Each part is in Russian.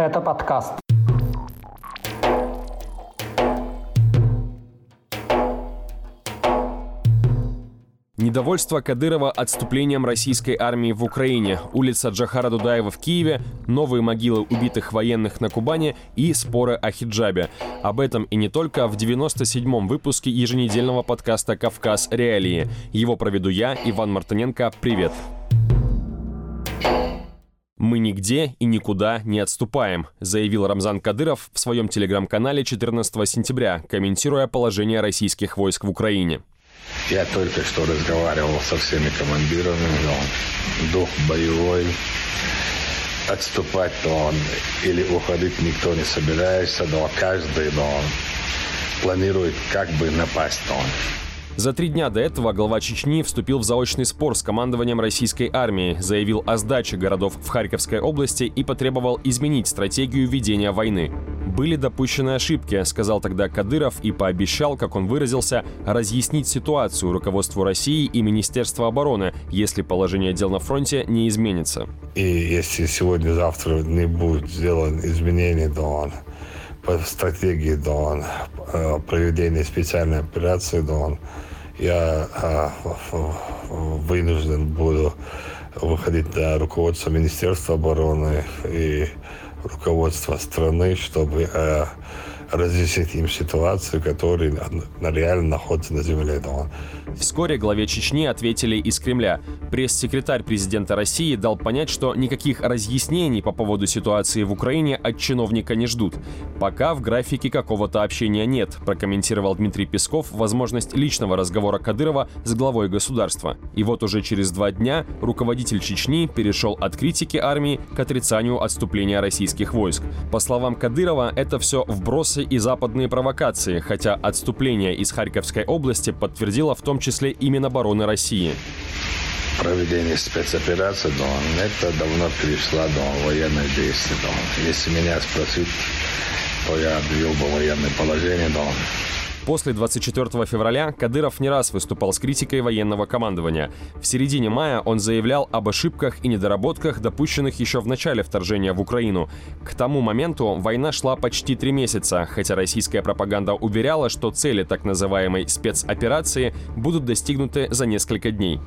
Гэта падкаст. Недовольство Кадырова отступлением российской армии в Украине, улица Джахара Дудаева в Киеве, новые могилы убитых военных на Кубани и споры о хиджабе. Об этом и не только в 97-м выпуске еженедельного подкаста «Кавказ. Реалии». Его проведу я, Иван Мартыненко. Привет! «Мы нигде и никуда не отступаем», заявил Рамзан Кадыров в своем телеграм-канале 14 сентября, комментируя положение российских войск в Украине. Я только что разговаривал со всеми командирами, но дух боевой, отступать-то он или уходить никто не собирается, но каждый, но он планирует как бы напасть-то он. За три дня до этого глава Чечни вступил в заочный спор с командованием российской армии, заявил о сдаче городов в Харьковской области и потребовал изменить стратегию ведения войны. «Были допущены ошибки», — сказал тогда Кадыров и пообещал, как он выразился, разъяснить ситуацию руководству России и Министерству обороны, если положение дел на фронте не изменится. И если сегодня-завтра не будет сделан изменений, то по стратегии Дон, э, проведения специальной операции Дон, я э, вынужден буду выходить на руководство Министерства обороны и руководство страны, чтобы разъяснить им ситуацию, которая реально находится на земле. Вскоре главе Чечни ответили из Кремля. Пресс-секретарь президента России дал понять, что никаких разъяснений по поводу ситуации в Украине от чиновника не ждут. Пока в графике какого-то общения нет, прокомментировал Дмитрий Песков возможность личного разговора Кадырова с главой государства. И вот уже через два дня руководитель Чечни перешел от критики армии к отрицанию отступления российских войск. По словам Кадырова, это все вбросы и западные провокации, хотя отступление из Харьковской области подтвердило в том числе и Минобороны России. Проведение спецоперации, да, это давно перешла до военных действий. Да. Если меня спросить, то я объявил бы военное положение, да, После 24 февраля Кадыров не раз выступал с критикой военного командования. В середине мая он заявлял об ошибках и недоработках, допущенных еще в начале вторжения в Украину. К тому моменту война шла почти три месяца, хотя российская пропаганда уверяла, что цели так называемой спецоперации будут достигнуты за несколько дней.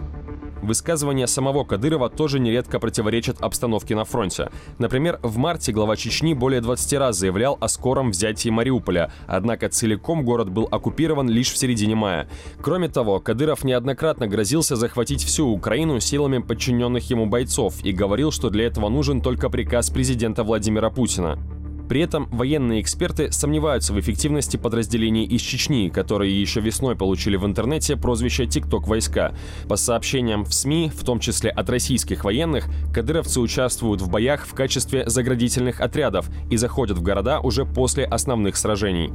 Высказывания самого Кадырова тоже нередко противоречат обстановке на фронте. Например, в марте глава Чечни более 20 раз заявлял о скором взятии Мариуполя, однако целиком город был оккупирован лишь в середине мая. Кроме того, Кадыров неоднократно грозился захватить всю Украину силами подчиненных ему бойцов и говорил, что для этого нужен только приказ президента Владимира Путина. При этом военные эксперты сомневаются в эффективности подразделений из Чечни, которые еще весной получили в интернете прозвище «ТикТок войска». По сообщениям в СМИ, в том числе от российских военных, кадыровцы участвуют в боях в качестве заградительных отрядов и заходят в города уже после основных сражений.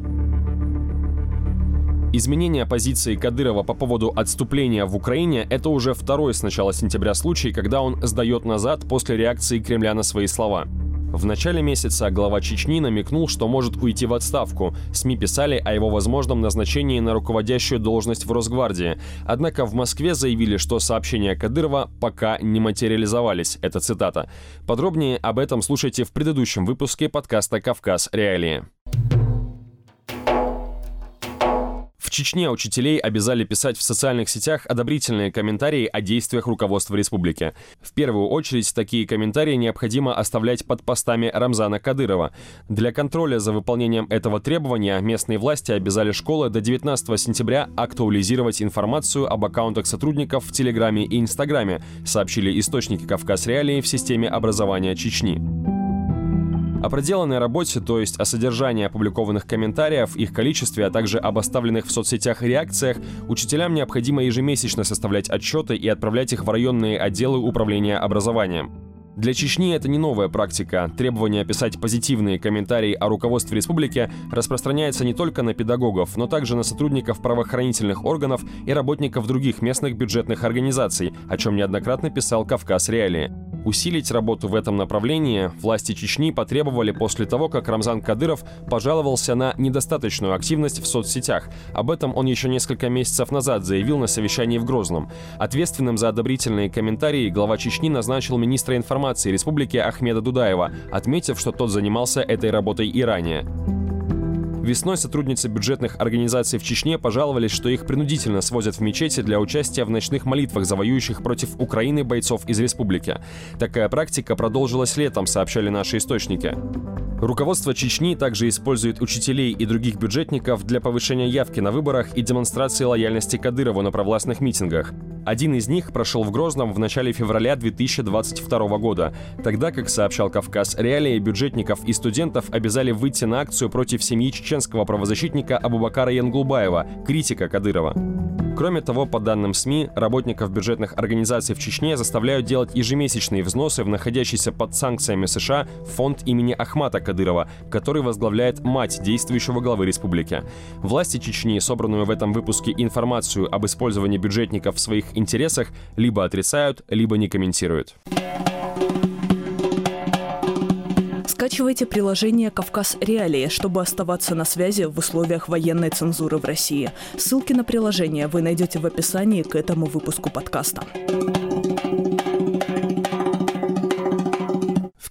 Изменение позиции Кадырова по поводу отступления в Украине – это уже второй с начала сентября случай, когда он сдает назад после реакции Кремля на свои слова. В начале месяца глава Чечни намекнул, что может уйти в отставку. СМИ писали о его возможном назначении на руководящую должность в Росгвардии. Однако в Москве заявили, что сообщения Кадырова пока не материализовались. Это цитата. Подробнее об этом слушайте в предыдущем выпуске подкаста «Кавказ. Реалии». Чечне учителей обязали писать в социальных сетях одобрительные комментарии о действиях руководства республики. В первую очередь такие комментарии необходимо оставлять под постами Рамзана Кадырова. Для контроля за выполнением этого требования местные власти обязали школы до 19 сентября актуализировать информацию об аккаунтах сотрудников в Телеграме и Инстаграме, сообщили источники Кавказ Реалии в системе образования Чечни. О проделанной работе, то есть о содержании опубликованных комментариев, их количестве, а также об оставленных в соцсетях реакциях, учителям необходимо ежемесячно составлять отчеты и отправлять их в районные отделы управления образованием. Для Чечни это не новая практика. Требование писать позитивные комментарии о руководстве республики распространяется не только на педагогов, но также на сотрудников правоохранительных органов и работников других местных бюджетных организаций, о чем неоднократно писал Кавказ Реалии. Усилить работу в этом направлении власти Чечни потребовали после того, как Рамзан Кадыров пожаловался на недостаточную активность в соцсетях. Об этом он еще несколько месяцев назад заявил на совещании в Грозном. Ответственным за одобрительные комментарии глава Чечни назначил министра информации республики Ахмеда Дудаева, отметив, что тот занимался этой работой и ранее. Весной сотрудницы бюджетных организаций в Чечне пожаловались, что их принудительно свозят в мечети для участия в ночных молитвах за воюющих против Украины бойцов из республики. Такая практика продолжилась летом, сообщали наши источники. Руководство Чечни также использует учителей и других бюджетников для повышения явки на выборах и демонстрации лояльности Кадырову на провластных митингах. Один из них прошел в Грозном в начале февраля 2022 года. Тогда, как сообщал Кавказ Реалии, бюджетников и студентов обязали выйти на акцию против семьи чеченского правозащитника Абубакара Янглубаева, критика Кадырова. Кроме того, по данным СМИ, работников бюджетных организаций в Чечне заставляют делать ежемесячные взносы в находящийся под санкциями США фонд имени Ахмата Кадырова, который возглавляет мать действующего главы республики. Власти Чечни, собранную в этом выпуске информацию об использовании бюджетников в своих интересах, либо отрицают, либо не комментируют. Скачивайте приложение «Кавказ Реалии», чтобы оставаться на связи в условиях военной цензуры в России. Ссылки на приложение вы найдете в описании к этому выпуску подкаста.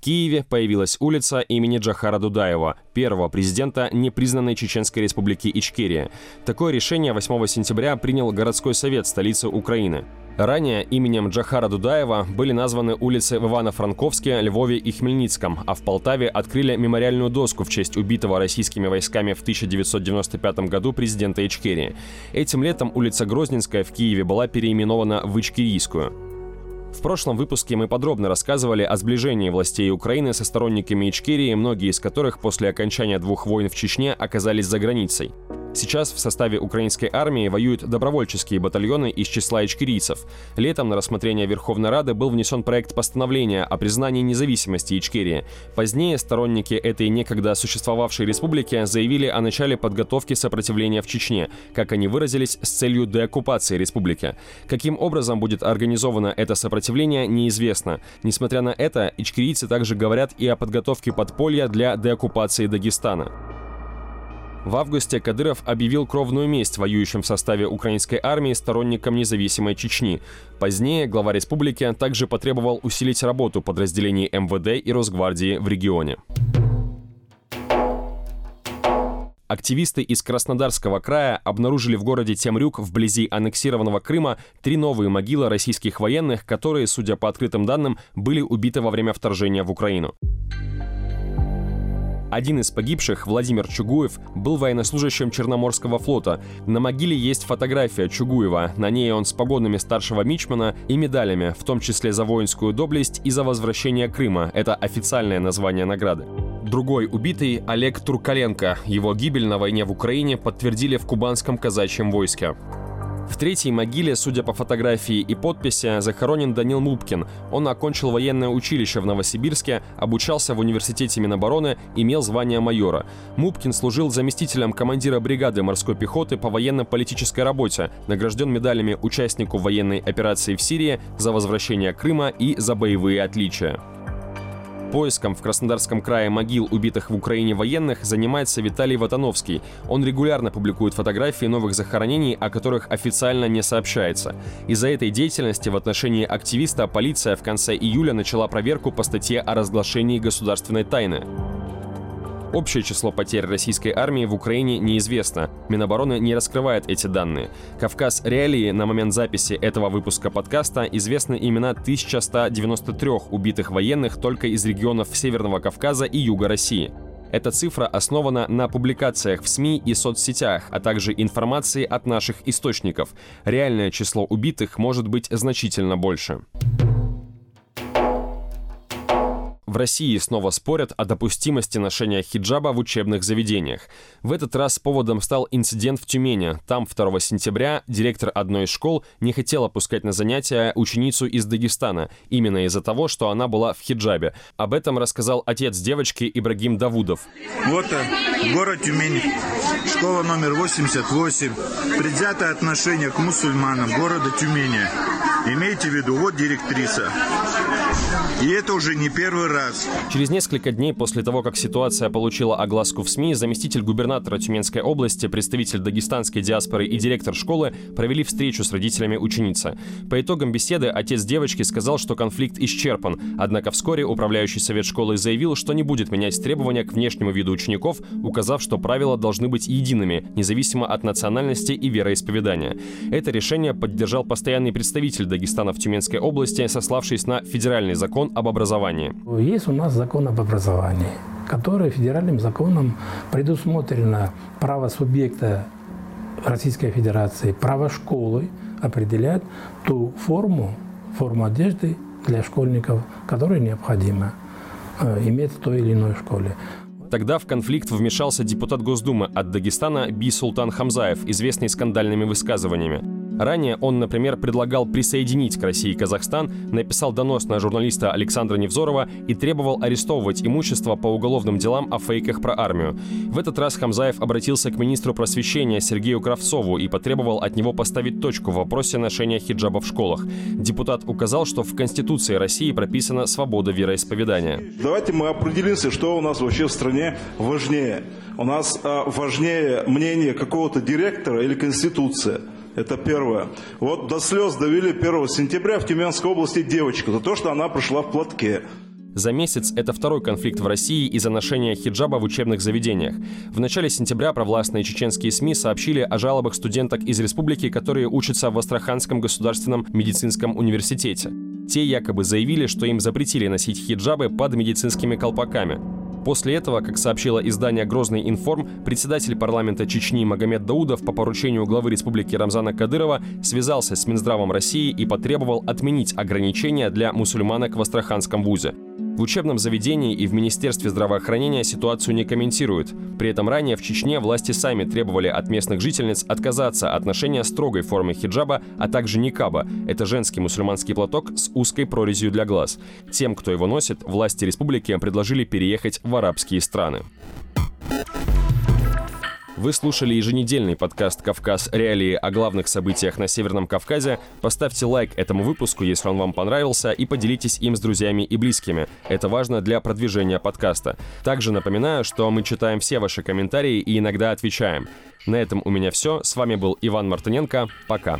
Киеве появилась улица имени Джахара Дудаева, первого президента непризнанной Чеченской республики Ичкерия. Такое решение 8 сентября принял городской совет столицы Украины. Ранее именем Джахара Дудаева были названы улицы в Ивано-Франковске, Львове и Хмельницком, а в Полтаве открыли мемориальную доску в честь убитого российскими войсками в 1995 году президента Ичкерии. Этим летом улица Грозненская в Киеве была переименована в Ичкерийскую. В прошлом выпуске мы подробно рассказывали о сближении властей Украины со сторонниками Ичкерии, многие из которых после окончания двух войн в Чечне оказались за границей. Сейчас в составе украинской армии воюют добровольческие батальоны из числа ичкерийцев. Летом на рассмотрение Верховной Рады был внесен проект постановления о признании независимости Ичкерии. Позднее сторонники этой некогда существовавшей республики заявили о начале подготовки сопротивления в Чечне, как они выразились, с целью деоккупации республики. Каким образом будет организовано это сопротивление, неизвестно. Несмотря на это, ичкерийцы также говорят и о подготовке подполья для деоккупации Дагестана. В августе Кадыров объявил кровную месть воюющим в составе украинской армии сторонникам независимой Чечни. Позднее глава республики также потребовал усилить работу подразделений МВД и Росгвардии в регионе. Активисты из Краснодарского края обнаружили в городе Темрюк вблизи аннексированного Крыма три новые могилы российских военных, которые, судя по открытым данным, были убиты во время вторжения в Украину. Один из погибших, Владимир Чугуев, был военнослужащим Черноморского флота. На могиле есть фотография Чугуева. На ней он с погонами старшего мичмана и медалями, в том числе за воинскую доблесть и за возвращение Крыма. Это официальное название награды. Другой убитый – Олег Туркаленко. Его гибель на войне в Украине подтвердили в кубанском казачьем войске. В третьей могиле, судя по фотографии и подписи, захоронен Данил Мупкин. Он окончил военное училище в Новосибирске, обучался в университете Минобороны, имел звание майора. Мупкин служил заместителем командира бригады морской пехоты по военно-политической работе, награжден медалями участнику военной операции в Сирии за возвращение Крыма и за боевые отличия. Поиском в Краснодарском крае могил убитых в Украине военных занимается Виталий Ватановский. Он регулярно публикует фотографии новых захоронений, о которых официально не сообщается. Из-за этой деятельности в отношении активиста полиция в конце июля начала проверку по статье о разглашении государственной тайны. Общее число потерь российской армии в Украине неизвестно. Минобороны не раскрывает эти данные. Кавказ Реалии на момент записи этого выпуска подкаста известны имена 1193 убитых военных только из регионов Северного Кавказа и Юга России. Эта цифра основана на публикациях в СМИ и соцсетях, а также информации от наших источников. Реальное число убитых может быть значительно больше. России снова спорят о допустимости ношения хиджаба в учебных заведениях. В этот раз поводом стал инцидент в Тюмени. Там 2 сентября директор одной из школ не хотел пускать на занятия ученицу из Дагестана, именно из-за того, что она была в хиджабе. Об этом рассказал отец девочки Ибрагим Давудов. Вот город Тюмень, школа номер 88, предвзятое отношение к мусульманам города Тюмени. Имейте в виду, вот директриса. И это уже не первый раз. Через несколько дней после того, как ситуация получила огласку в СМИ, заместитель губернатора Тюменской области, представитель дагестанской диаспоры и директор школы провели встречу с родителями ученицы. По итогам беседы отец девочки сказал, что конфликт исчерпан, однако вскоре управляющий совет школы заявил, что не будет менять требования к внешнему виду учеников, указав, что правила должны быть едиными, независимо от национальности и вероисповедания. Это решение поддержал постоянный представитель Дагестана в Тюменской области, сославшись на федеральный закон об образовании. Есть у нас закон об образовании, который федеральным законом предусмотрено право субъекта Российской Федерации, право школы определять ту форму, форму одежды для школьников, которая необходима э, иметь в той или иной школе. Тогда в конфликт вмешался депутат Госдумы от Дагестана Би Султан Хамзаев, известный скандальными высказываниями. Ранее он, например, предлагал присоединить к России Казахстан, написал донос на журналиста Александра Невзорова и требовал арестовывать имущество по уголовным делам о фейках про армию. В этот раз Хамзаев обратился к министру просвещения Сергею Кравцову и потребовал от него поставить точку в вопросе ношения хиджаба в школах. Депутат указал, что в Конституции России прописана свобода вероисповедания. Давайте мы определимся, что у нас вообще в стране важнее. У нас а, важнее мнение какого-то директора или Конституция – это первое. Вот до слез довели 1 сентября в Тюменской области девочку за то, что она прошла в платке. За месяц это второй конфликт в России из-за ношения хиджаба в учебных заведениях. В начале сентября провластные чеченские СМИ сообщили о жалобах студенток из республики, которые учатся в Астраханском государственном медицинском университете. Те якобы заявили, что им запретили носить хиджабы под медицинскими колпаками. После этого, как сообщило издание «Грозный информ», председатель парламента Чечни Магомед Даудов по поручению главы республики Рамзана Кадырова связался с Минздравом России и потребовал отменить ограничения для мусульманок в Астраханском вузе. В учебном заведении и в Министерстве здравоохранения ситуацию не комментируют. При этом ранее в Чечне власти сами требовали от местных жительниц отказаться от ношения строгой формы хиджаба, а также никаба. Это женский мусульманский платок с узкой прорезью для глаз. Тем, кто его носит, власти республики предложили переехать в арабские страны. Вы слушали еженедельный подкаст «Кавказ. Реалии» о главных событиях на Северном Кавказе. Поставьте лайк этому выпуску, если он вам понравился, и поделитесь им с друзьями и близкими. Это важно для продвижения подкаста. Также напоминаю, что мы читаем все ваши комментарии и иногда отвечаем. На этом у меня все. С вами был Иван Мартыненко. Пока.